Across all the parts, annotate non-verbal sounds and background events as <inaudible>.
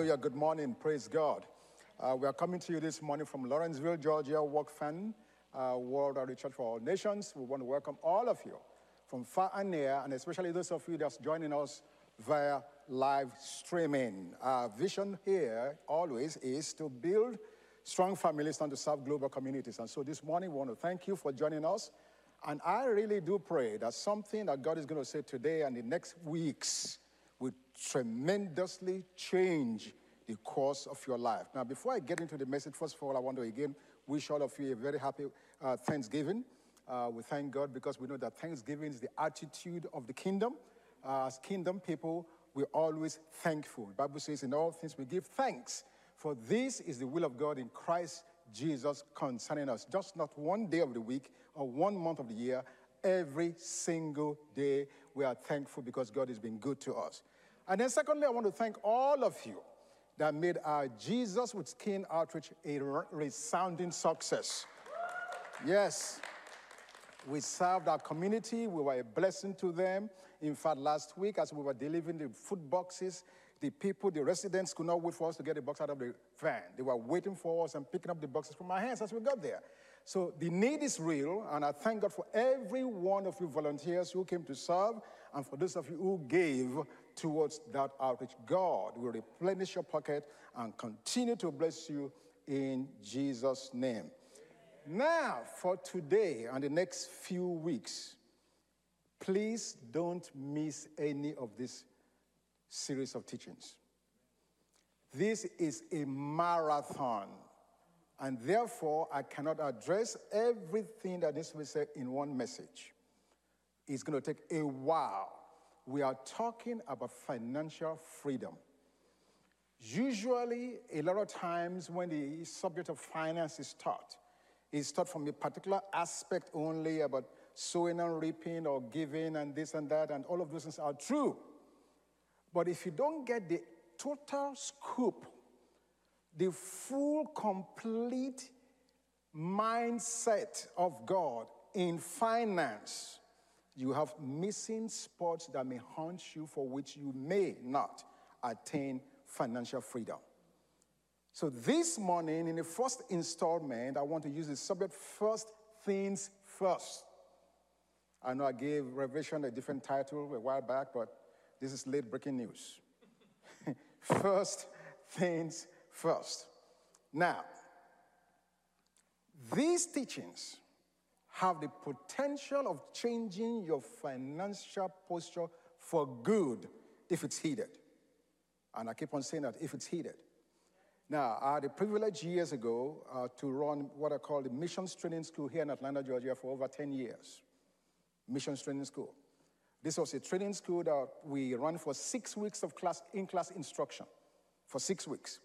Hallelujah. Good morning. Praise God. Uh, we are coming to you this morning from Lawrenceville, Georgia, Work Fan, uh, World Outreach Church for All Nations. We want to welcome all of you from far and near, and especially those of you that's joining us via live streaming. Our vision here always is to build strong families and to serve global communities. And so this morning, we want to thank you for joining us. And I really do pray that something that God is going to say today and the next weeks will tremendously change the course of your life. Now, before I get into the message, first of all, I want to again wish all of you a very happy uh, Thanksgiving. Uh, we thank God because we know that Thanksgiving is the attitude of the kingdom. Uh, as kingdom people, we're always thankful. The Bible says, in all things we give thanks, for this is the will of God in Christ Jesus concerning us. Just not one day of the week or one month of the year, every single day we are thankful because God has been good to us. And then, secondly, I want to thank all of you that made our Jesus with Skin outreach a resounding success. Yes, we served our community, we were a blessing to them. In fact, last week, as we were delivering the food boxes, the people, the residents could not wait for us to get the box out of the van. They were waiting for us and picking up the boxes from our hands as we got there. So the need is real, and I thank God for every one of you volunteers who came to serve, and for those of you who gave towards that outreach. God will replenish your pocket and continue to bless you in Jesus' name. Now, for today and the next few weeks, please don't miss any of this series of teachings. This is a marathon, and therefore I cannot address everything that needs to be said in one message. It's going to take a while we are talking about financial freedom. Usually, a lot of times when the subject of finance is taught, it's taught from a particular aspect only about sowing and reaping or giving and this and that, and all of those things are true. But if you don't get the total scoop, the full, complete mindset of God in finance, you have missing spots that may haunt you for which you may not attain financial freedom. So, this morning, in the first installment, I want to use the subject first things first. I know I gave Revelation a different title a while back, but this is late breaking news. <laughs> first things first. Now, these teachings have the potential of changing your financial posture for good if it's heeded. And I keep on saying that if it's heeded. Now, I had the privilege years ago uh, to run what I call the Missions Training School here in Atlanta, Georgia for over 10 years. Missions Training School. This was a training school that we ran for six weeks of class, in-class instruction, for six weeks.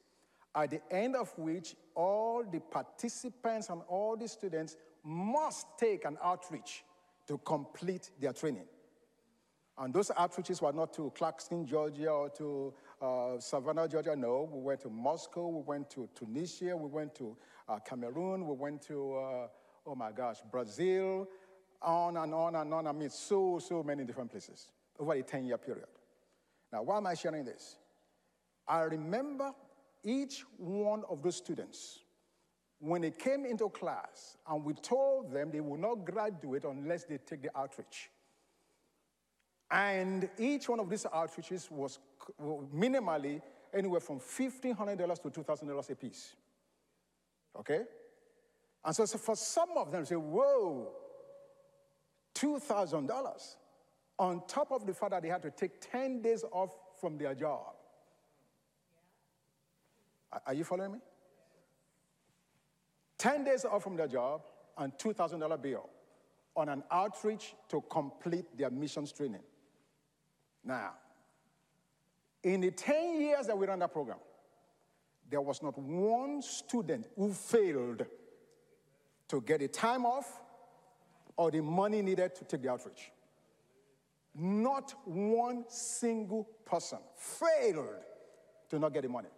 At the end of which, all the participants and all the students must take an outreach to complete their training. And those outreaches were not to Clarkston, Georgia, or to uh, Savannah, Georgia. No, we went to Moscow, we went to Tunisia, we went to uh, Cameroon, we went to, uh, oh my gosh, Brazil, on and on and on. I mean, so, so many different places over a 10 year period. Now, why am I sharing this? I remember each one of those students when they came into class and we told them they will not graduate unless they take the outreach. And each one of these outreaches was minimally anywhere from $1,500 to $2,000 a piece. Okay? And so, so for some of them, say, whoa, $2,000 on top of the fact that they had to take 10 days off from their job. Are you following me? 10 days off from their job and $2,000 bill on an outreach to complete their missions training. Now, in the 10 years that we ran that program, there was not one student who failed to get the time off or the money needed to take the outreach. Not one single person failed to not get the money.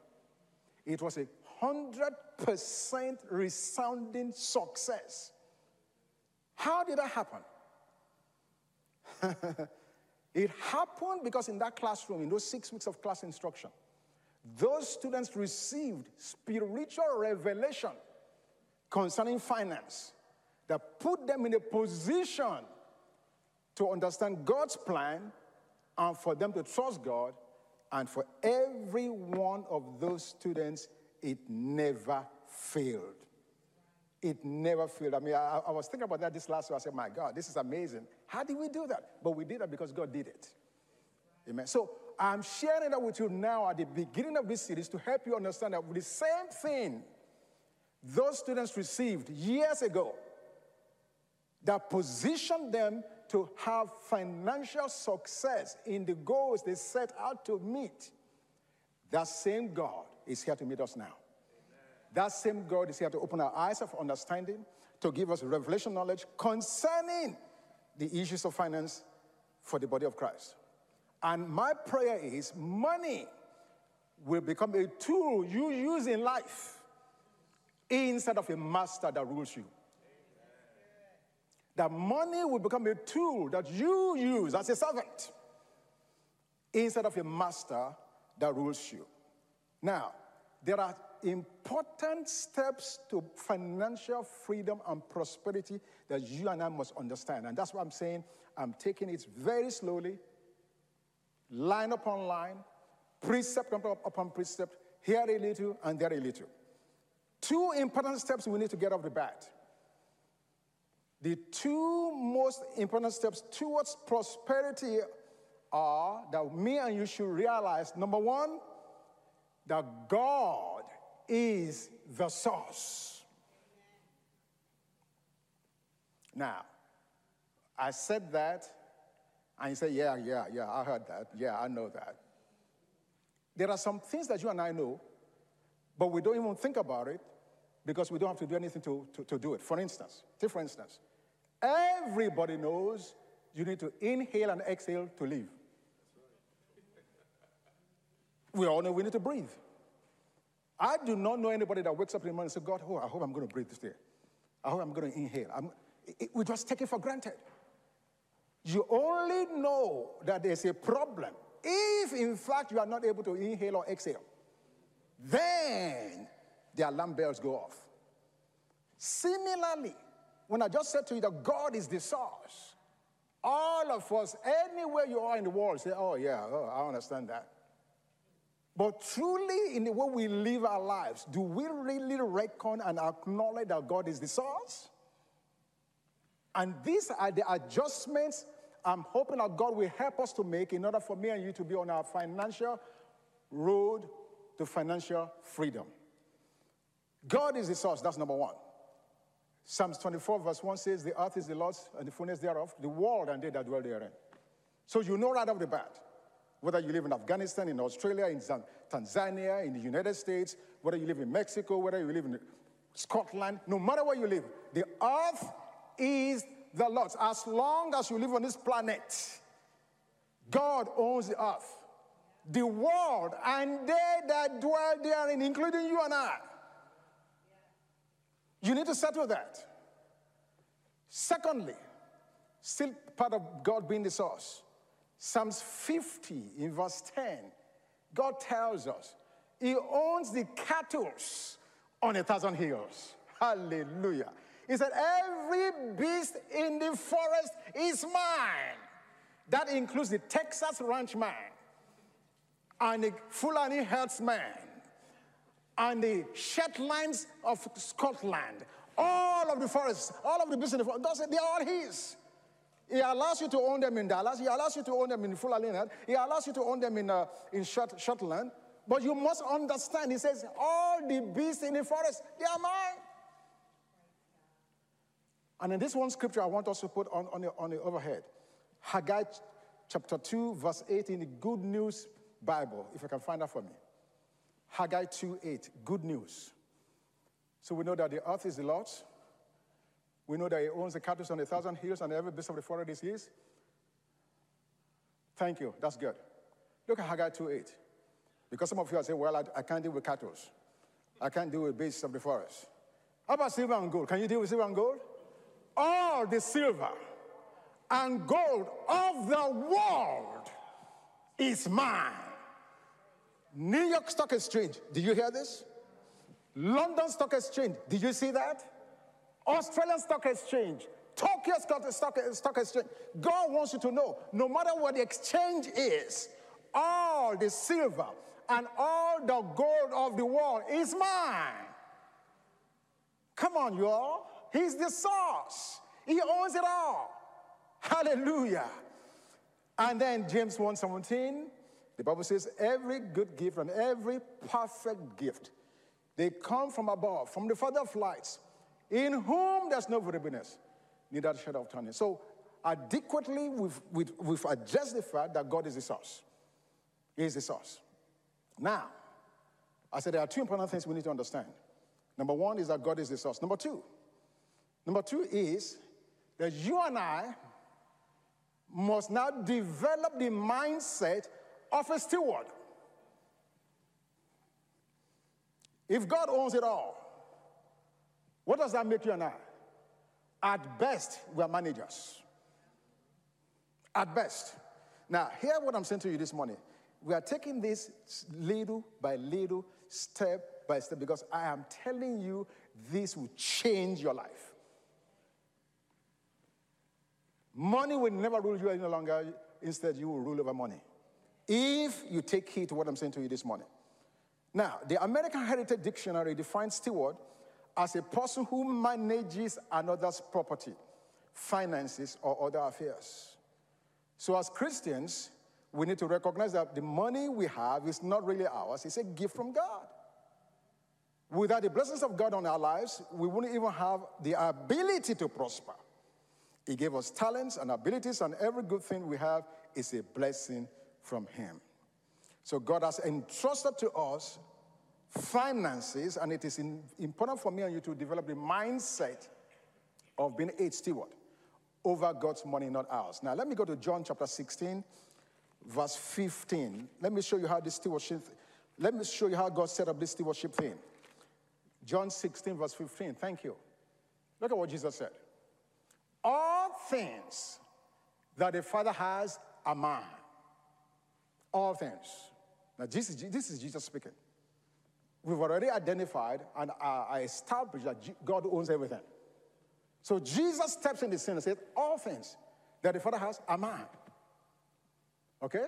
It was a 100% resounding success. How did that happen? <laughs> it happened because in that classroom, in those six weeks of class instruction, those students received spiritual revelation concerning finance that put them in a position to understand God's plan and for them to trust God. And for every one of those students, it never failed. It never failed. I mean, I, I was thinking about that this last week. I said, my God, this is amazing. How did we do that? But we did that because God did it. Amen. So I'm sharing that with you now at the beginning of this series to help you understand that the same thing those students received years ago that positioned them to have financial success in the goals they set out to meet, that same God is here to meet us now. Amen. That same God is here to open our eyes of understanding, to give us revelation knowledge concerning the issues of finance for the body of Christ. And my prayer is money will become a tool you use in life instead of a master that rules you that money will become a tool that you use as a servant instead of a master that rules you. Now, there are important steps to financial freedom and prosperity that you and I must understand. And that's why I'm saying I'm taking it very slowly, line upon line, precept upon precept, here a little and there a little. Two important steps we need to get off the bat. The two most important steps towards prosperity are that me and you should realize number one, that God is the source. Now, I said that, and you say, Yeah, yeah, yeah, I heard that. Yeah, I know that. There are some things that you and I know, but we don't even think about it because we don't have to do anything to, to, to do it. For instance, take for instance, everybody knows you need to inhale and exhale to live. We all know we need to breathe. I do not know anybody that wakes up in the morning and says, God, oh, I hope I'm going to breathe this day. I hope I'm going to inhale. I'm, it, we just take it for granted. You only know that there's a problem if, in fact, you are not able to inhale or exhale. Then the alarm bells go off. Similarly, when I just said to you that God is the source, all of us, anywhere you are in the world, say, oh, yeah, oh, I understand that. But truly, in the way we live our lives, do we really reckon and acknowledge that God is the source? And these are the adjustments I'm hoping that God will help us to make in order for me and you to be on our financial road to financial freedom. God is the source, that's number one. Psalms 24, verse 1 says, The earth is the Lord's and the fullness thereof, the world and they that dwell therein. So you know right off the bat, whether you live in Afghanistan, in Australia, in Tanzania, in the United States, whether you live in Mexico, whether you live in Scotland, no matter where you live, the earth is the Lord's. As long as you live on this planet, God owns the earth, the world, and they that dwell therein, including you and I. You need to settle that. Secondly, still part of God being the source. Psalms 50 in verse 10, God tells us He owns the cattle on a thousand hills. Hallelujah. He said, Every beast in the forest is mine. That includes the Texas ranchman and the Fulani herdsman and the Shetlands of Scotland, all of the forests, all of the business, God said they are all His. He allows you to own them in Dallas. He allows you to own them in Fulani. He allows you to own them in, uh, in Shetland. But you must understand, he says, all the beasts in the forest, they are mine. And in this one scripture, I want us to put on, on, the, on the overhead Haggai chapter 2, verse 8 in the Good News Bible, if you can find that for me. Haggai 2 8, good news. So we know that the earth is the Lord's. We know that He owns the cattle on a thousand hills and every beast of the forest is His. Thank you. That's good. Look at Haggai 2 8. Because some of you are saying, well, I, I can't deal with cattle. I can't deal with beasts of the forest. How about silver and gold? Can you deal with silver and gold? All the silver and gold of the world is mine New York Stock Exchange, did you hear this? London Stock Exchange, did you see that? Australian Stock Exchange, Tokyo Stock, Stock, Exchange. God wants you to know no matter what the exchange is, all the silver and all the gold of the world is mine. Come on, you all. He's the source, He owns it all. Hallelujah. And then James 1:17, the Bible says, every good gift and every perfect gift, they come from above, from the Father of lights, in whom there's no variableness, neither shadow of turning. So adequately, we've, we've, addressed the fact that God is the source. He is the source. Now, I said there are two important things we need to understand. Number one is that God is the source. Number two, number two is that you and I must now develop the mindset of a steward. If God owns it all, what does that make you and I? At best, we are managers. At best. Now, hear what I'm saying to you this morning. We are taking this little by little, step by step, because I am telling you this will change your life. Money will never rule you any longer. Instead, you will rule over money. If you take heed to what I'm saying to you this morning. Now, the American Heritage Dictionary defines steward as a person who manages another's property, finances, or other affairs. So, as Christians, we need to recognize that the money we have is not really ours, it's a gift from God. Without the blessings of God on our lives, we wouldn't even have the ability to prosper. He gave us talents and abilities, and every good thing we have is a blessing from Him. So God has entrusted to us finances, and it is in, important for me and you to develop the mindset of being a steward over God's money, not ours. Now, let me go to John chapter 16, verse 15. Let me show you how this stewardship, let me show you how God set up this stewardship thing. John 16, verse 15. Thank you. Look at what Jesus said. All things that the Father has are mine. All things. Now, this is, this is Jesus speaking. We've already identified and uh, established that God owns everything. So Jesus steps in the scene and says, All things that the Father has are mine. Okay?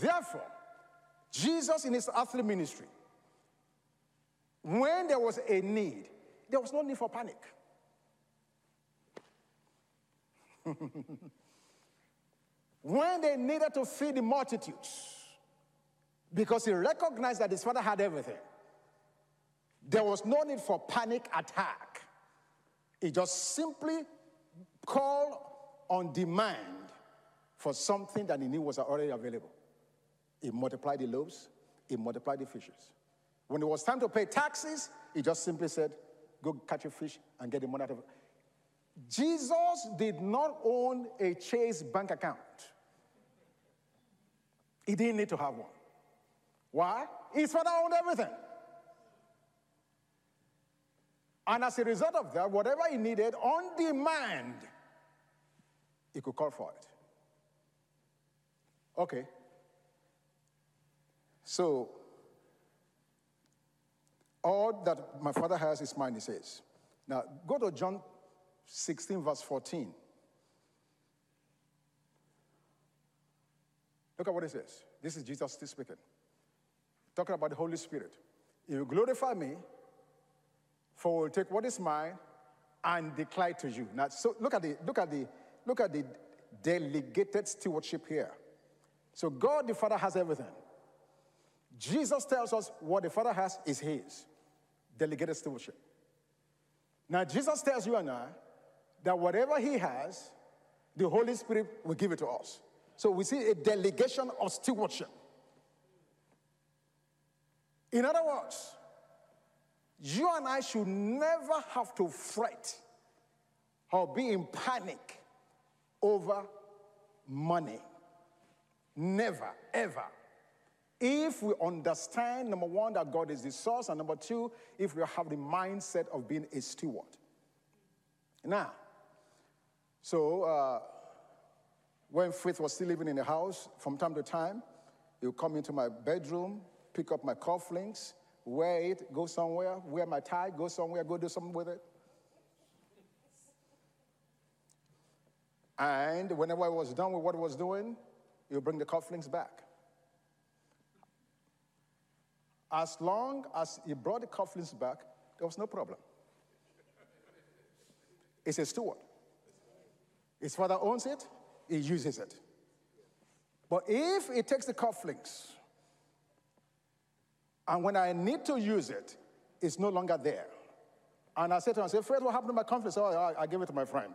Therefore, Jesus in his earthly ministry, when there was a need, there was no need for panic. <laughs> when they needed to feed the multitudes, because he recognized that his father had everything. There was no need for panic attack. He just simply called on demand for something that he knew was already available. He multiplied the loaves, he multiplied the fishes. When it was time to pay taxes, he just simply said, Go catch a fish and get the money out of it. Jesus did not own a Chase bank account, he didn't need to have one. Why? His father owned everything. And as a result of that, whatever he needed on demand, he could call for it. Okay. So, all that my father has is mine, he says. Now, go to John 16, verse 14. Look at what it says. This is Jesus still speaking talking about the Holy Spirit. He will glorify me, for will take what is mine and declare to you. Now, so look at the look at the look at the delegated stewardship here. So God the Father has everything. Jesus tells us what the Father has is his. Delegated stewardship. Now, Jesus tells you and I that whatever he has, the Holy Spirit will give it to us. So we see a delegation of stewardship. In other words, you and I should never have to fret or be in panic over money. Never, ever. If we understand, number one, that God is the source, and number two, if we have the mindset of being a steward. Now, so uh, when Faith was still living in the house, from time to time, He'll come into my bedroom, pick up my cufflinks, wear it, go somewhere, wear my tie, go somewhere, go do something with it. And whenever I was done with what I was doing, he'll bring the cufflinks back. As long as he brought the cufflinks back, there was no problem. It's a steward. His father owns it, he uses it. But if he takes the cufflinks, and when I need to use it, it's no longer there. And I said to him, I said, Fred, what happened to my cufflinks? Oh, I, I gave it to my friend.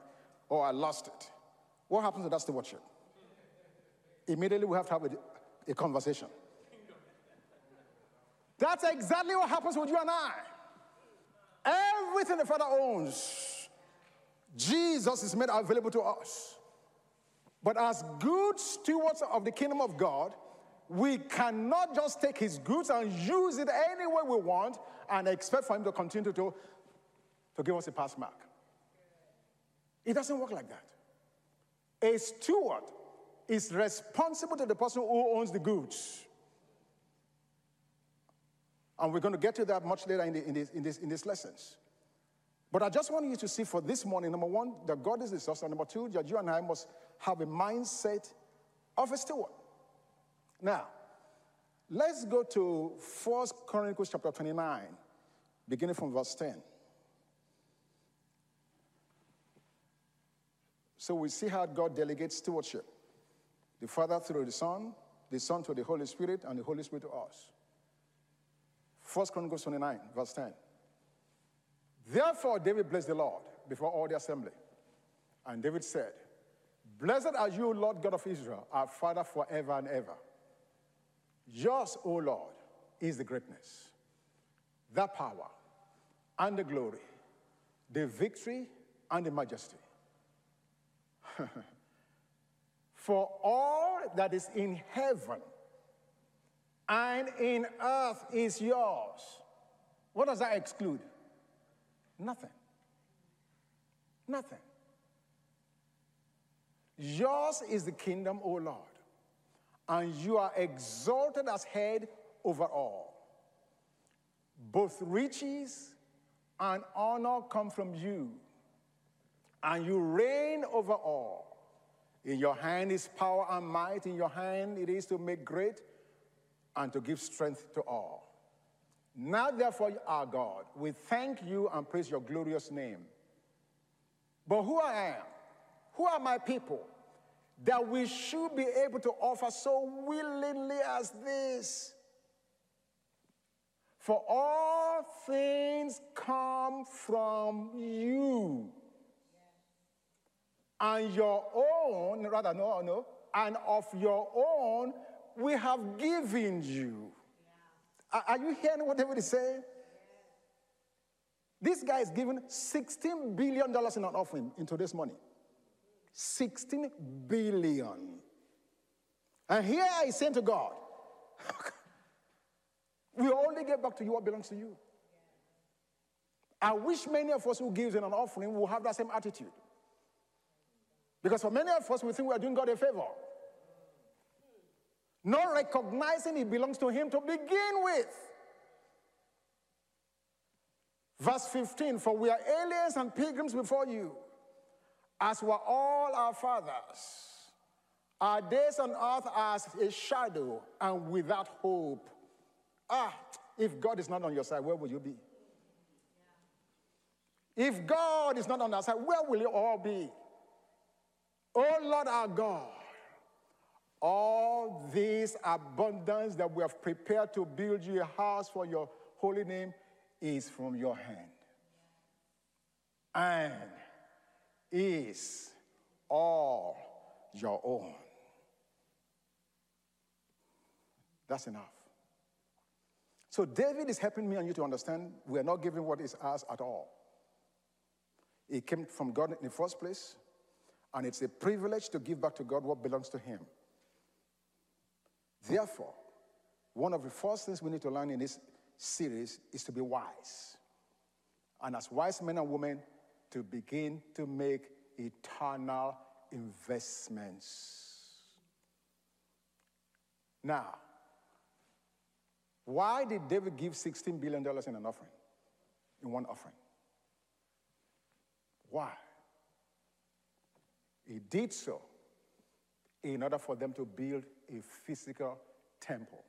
Oh, I lost it. What happens to that stewardship? Immediately we have to have a, a conversation. That's exactly what happens with you and I. Everything the Father owns, Jesus is made available to us. But as good stewards of the kingdom of God, we cannot just take his goods and use it any way we want and expect for him to continue to, to give us a pass mark. It doesn't work like that. A steward is responsible to the person who owns the goods. And we're going to get to that much later in, the, in, this, in, this, in lessons. But I just want you to see for this morning, number one, that God is the source, and number two, that you and I must have a mindset of a steward. Now, let's go to 1 Chronicles chapter 29, beginning from verse 10. So we see how God delegates stewardship the Father through the Son, the Son to the Holy Spirit, and the Holy Spirit to us. 1 Chronicles 29, verse 10. Therefore, David blessed the Lord before all the assembly. And David said, Blessed are you, Lord God of Israel, our Father forever and ever. Yours, O Lord, is the greatness, the power, and the glory, the victory, and the majesty. <laughs> For all that is in heaven and in earth is yours. What does that exclude? Nothing. Nothing. Yours is the kingdom, O Lord, and you are exalted as head over all. Both riches and honor come from you and you reign over all. In your hand is power and might. In your hand it is to make great and to give strength to all. Now, therefore, our God, we thank you and praise your glorious name. But who I am, who are my people, that we should be able to offer so willingly as this? For all things come from you and your own, rather, no, no, and of your own we have given you. Yeah. Are, you hearing what David is saying? This guy is giving $16 billion in an offering into this money. 16 billion. And here I say to God, we only get back to you what belongs to you. I wish many of us who gives in an offering will have that same attitude. Because for many of us, we think we are doing God a favor. Not recognizing it belongs to Him to begin with. Verse 15 For we are aliens and pilgrims before you, as were all our fathers. Our days on earth are as a shadow and without hope. Ah, if God is not on your side, where will you be? If God is not on our side, where will you all be? Oh Lord our God, all this abundance that we have prepared to build you a house for your holy name is from your hand and is all your own. That's enough. So David is helping me and you to understand we are not giving what is ours at all. It came from God in the first place. And it's a privilege to give back to God what belongs to Him. Therefore, one of the first things we need to learn in this series is to be wise. And as wise men and women, to begin to make eternal investments. Now, Why did David give $16 billion in an offering, in one offering? Why? He did so in order for them to build a physical temple,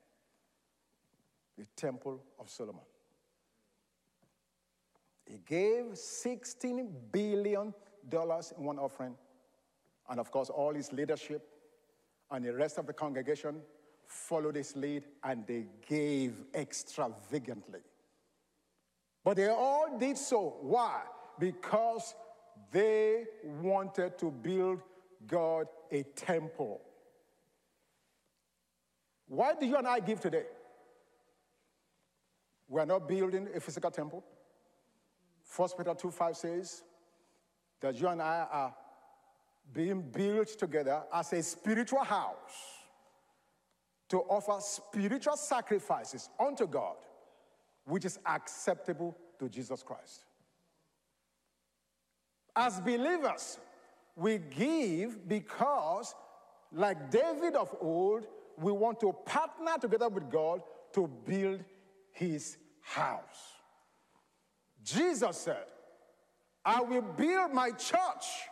the temple of Solomon. He gave $16 billion in one offering, and of course, all his leadership and the rest of the congregation followed his lead and they gave extravagantly. But they all did so. Why? Because they wanted to build God a temple. Why do you and I give today? We are not building a physical temple. 1 Peter 2 5 says that you and I are being built together as a spiritual house to offer spiritual sacrifices unto God, which is acceptable to Jesus Christ. As believers, we give because, like David of old, we want to partner together with God to build his house. Jesus said, I will build my church,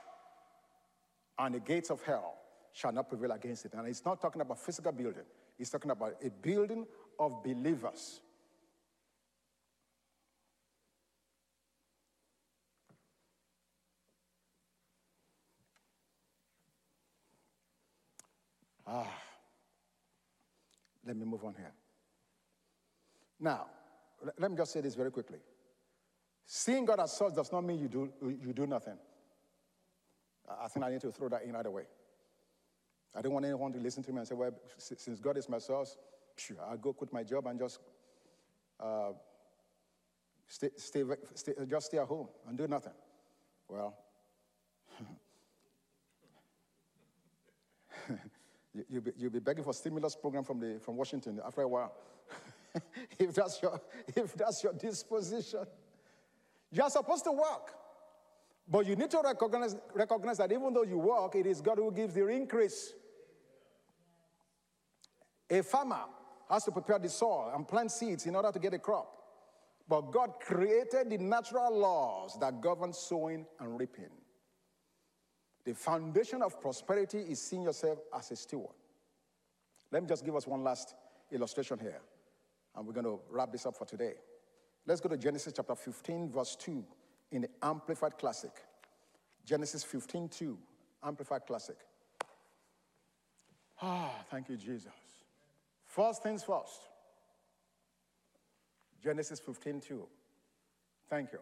and the gates of hell shall not prevail against it. And he's not talking about physical building, he's talking about a building of believers. Ah, let me move on here. Now, let me just say this very quickly. Seeing God as source does not mean you do, you do nothing. I think I need to throw that in either way. I don't want anyone to listen to me and say, well, since God is my source, I'll go quit my job and just uh, stay, stay, stay, just stay at home and do nothing. Well, <laughs> you, will be, you'll be begging for stimulus program from, the, from Washington after a while. <laughs> if, that's your, if that's your disposition. You are supposed to work. But you need to recognize, recognize that even though you work, it is God who gives the increase. A farmer has to prepare the soil and plant seeds in order to get a crop. But God created the natural laws that govern sowing and reaping. The foundation of prosperity is seeing yourself as a steward. Let me just give us one last illustration here, and we're going to wrap this up for today. Let's go to Genesis chapter 15, verse 2 in the Amplified Classic. Genesis 15, 2, Amplified Classic. Ah, thank you, Jesus. First things first. Genesis 15, 2. Thank you.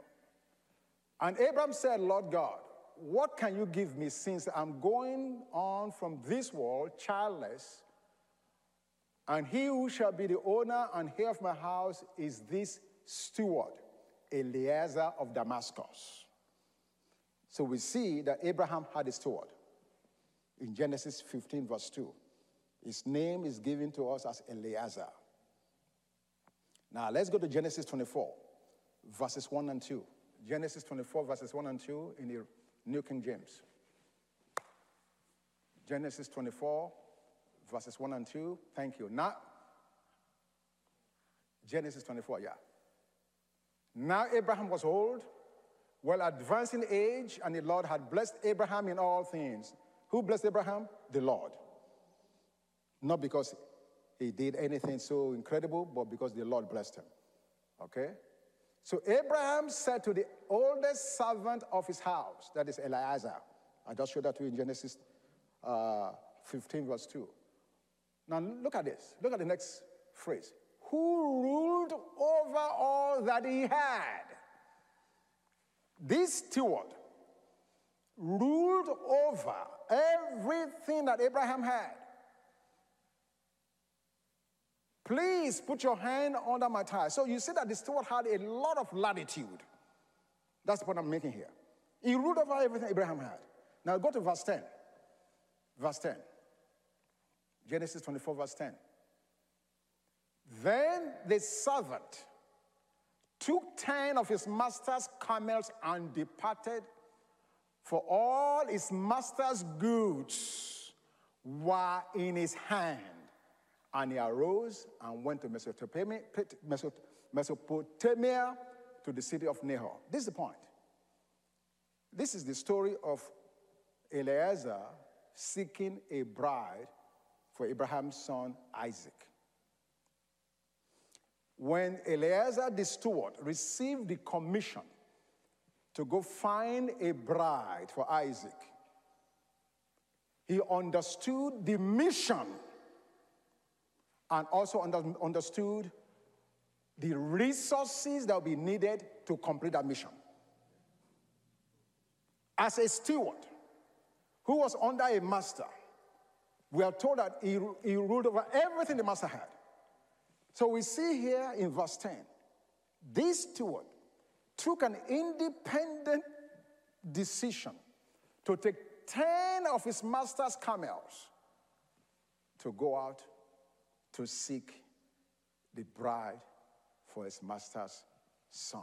And Abram said, Lord God, what can you give me since I'm going on from this world childless? And he who shall be the owner and heir of my house is this steward, Eliezer of Damascus. So we see that Abraham had a steward in Genesis 15, verse 2. His name is given to us as Eliezer. Now let's go to Genesis 24, verses 1 and 2. Genesis 24, verses 1 and 2 in the New King James. Genesis 24, verses 1 and 2. Thank you. Now, Genesis 24, yeah. Now Abraham was old, well advanced in age, and the Lord had blessed Abraham in all things. Who blessed Abraham? The Lord. Not because he did anything so incredible, but because the Lord blessed him. Okay? So Abraham said to the oldest servant of his house, that is Eliezer. I just showed that to you in Genesis uh, 15, verse 2. Now look at this. Look at the next phrase who ruled over all that he had. This steward ruled over everything that Abraham had. Please put your hand under my thigh. So you see that the steward had a lot of latitude. That's point I'm making here. He ruled over everything Abraham had. Now go to verse 10. Verse 10. Genesis 24, verse 10. Then the servant took ten of his master's camels and departed, for all his master's goods were in his hand. And he arose and went to Mesopotamia, to the city of Nahor. This is the point. This is the story of Eliezer seeking a bride for Abraham's son Isaac. When Eliezer the steward received the commission to go find a bride for Isaac, he understood the mission and also understood the resources that will be needed to complete that mission. As a steward who was under a master, we are told that he, he ruled over everything the master had. So we see here in verse 10 this steward took an independent decision to take 10 of his master's camels to go out to seek the bride for his master's son.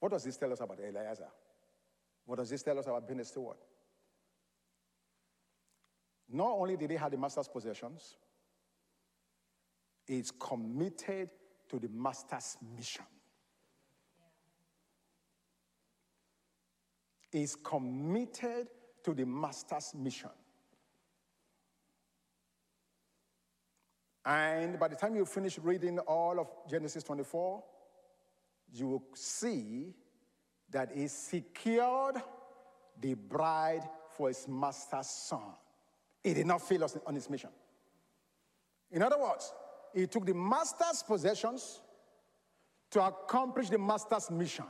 What does this tell us about Eliezer? What does this tell us about being a steward? Not only did he have the master's possessions, he's committed to the master's mission. He's committed to the master's mission. And by the time you finish reading all of Genesis 24, you will see that he secured the bride for his master's son. He did not fail us on his mission. In other words, he took the master's possessions to accomplish the master's mission.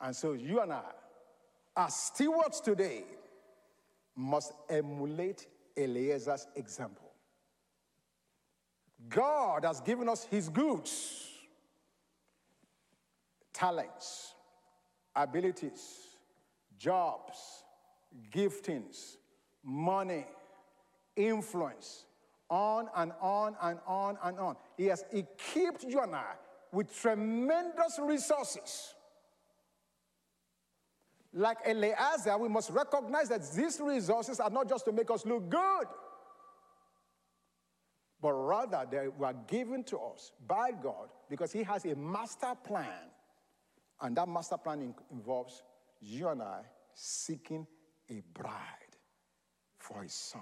And so you and I, as stewards today, must emulate Eliezer's example. God has given us his goods, talents, abilities, jobs, giftings, money, influence, on and on and on and on. He has equipped you and I with tremendous resources. Like Eliezer, we must recognize that these resources are not just to make us look good, but rather they were given to us by God because He has a master plan. And that master plan involves you and I seeking a bride for His Son.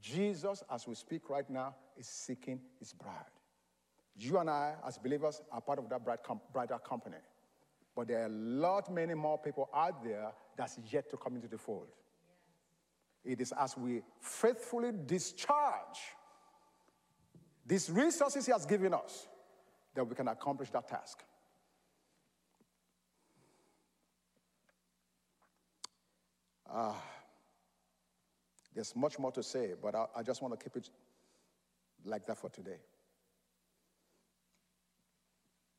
Jesus, as we speak right now, is seeking His bride. You and I, as believers, are part of that bride com- bridal company. But there are a lot many more people out there that's yet to come into the fold. It is as we faithfully discharge these resources He has given us that we can accomplish that task. Uh, there's much more to say, but I, I just want to keep it like that for today.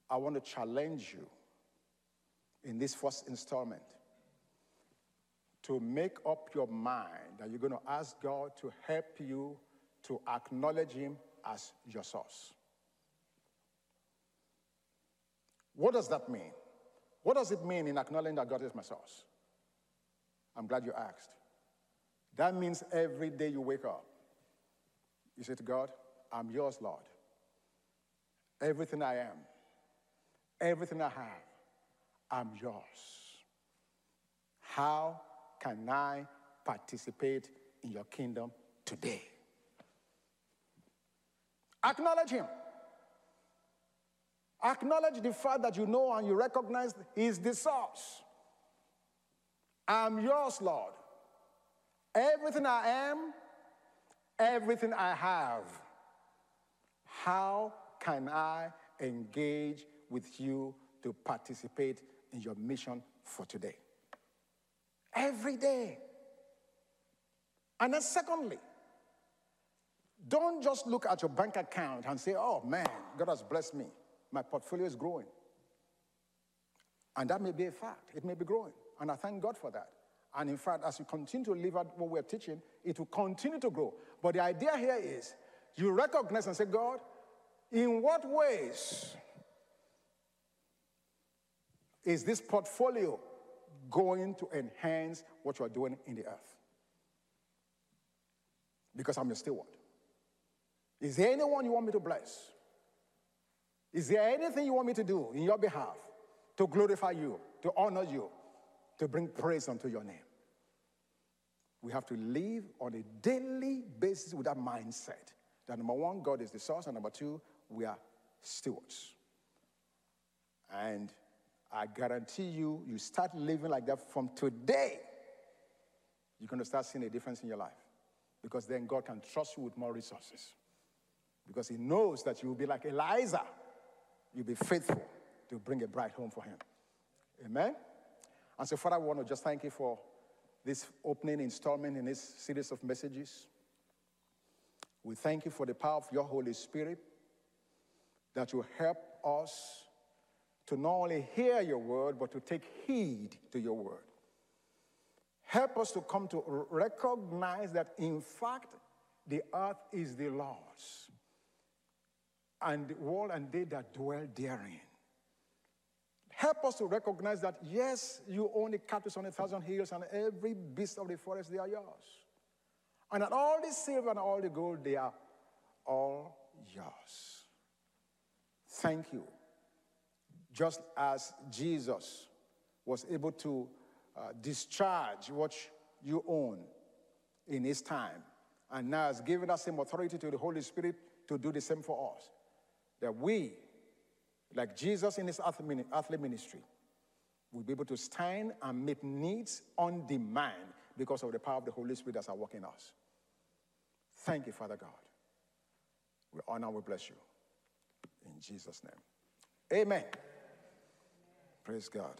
I want to challenge you in this first installment to make up your mind that you're going to ask God to help you to acknowledge Him as your source. What does that mean? What does it mean in acknowledging that God is my source? I'm glad you asked. That means every day you wake up, you say to God, I'm yours, Lord. Everything I am, everything I have, I'm yours. How can I participate in your kingdom today? Acknowledge Him. Acknowledge the fact that you know and you recognize He's the source. I'm yours, Lord. Everything I am, everything I have. How can I engage with you to participate in your mission for today. Every day. And then, secondly, don't just look at your bank account and say, oh man, God has blessed me. My portfolio is growing. And that may be a fact. It may be growing. And I thank God for that. And in fact, as you continue to live out what we're teaching, it will continue to grow. But the idea here is you recognize and say, God, in what ways Is this portfolio going to enhance what you are doing in the earth? Because I'm a steward. Is there anyone you want me to bless? Is there anything you want me to do in your behalf to glorify you, to honor you, to bring praise unto your name? We have to live on a daily basis with that mindset that number one, God is the source, and number two, we are stewards. And I guarantee you, you start living like that from today, you're going to start seeing a difference in your life. Because then God can trust you with more resources. Because He knows that you will be like Eliezer. You'll be faithful to bring a bride home for Him. Amen? And so, Father, I want to just thank you for this opening installment in this series of messages. We thank you for the power of your Holy Spirit that will help us to not only hear your word, but to take heed to your word. Help us to come to recognize that, in fact, the earth is the Lord's, and the world and they that dwell therein. Help us to recognize that, yes, you own the cattle on a thousand hills, and every beast of the forest, they are yours. And that all the silver and all the gold, they are all yours. Thank you just as Jesus was able to uh, discharge what you own in his time, and now has given us same authority to the Holy Spirit to do the same for us. That we, like Jesus in his earthly ministry, will be able to stand and meet needs on demand because of the power of the Holy Spirit that's at work in us. Thank you, Father God. We honor, we bless you. In Jesus' name. Amen. Praise God.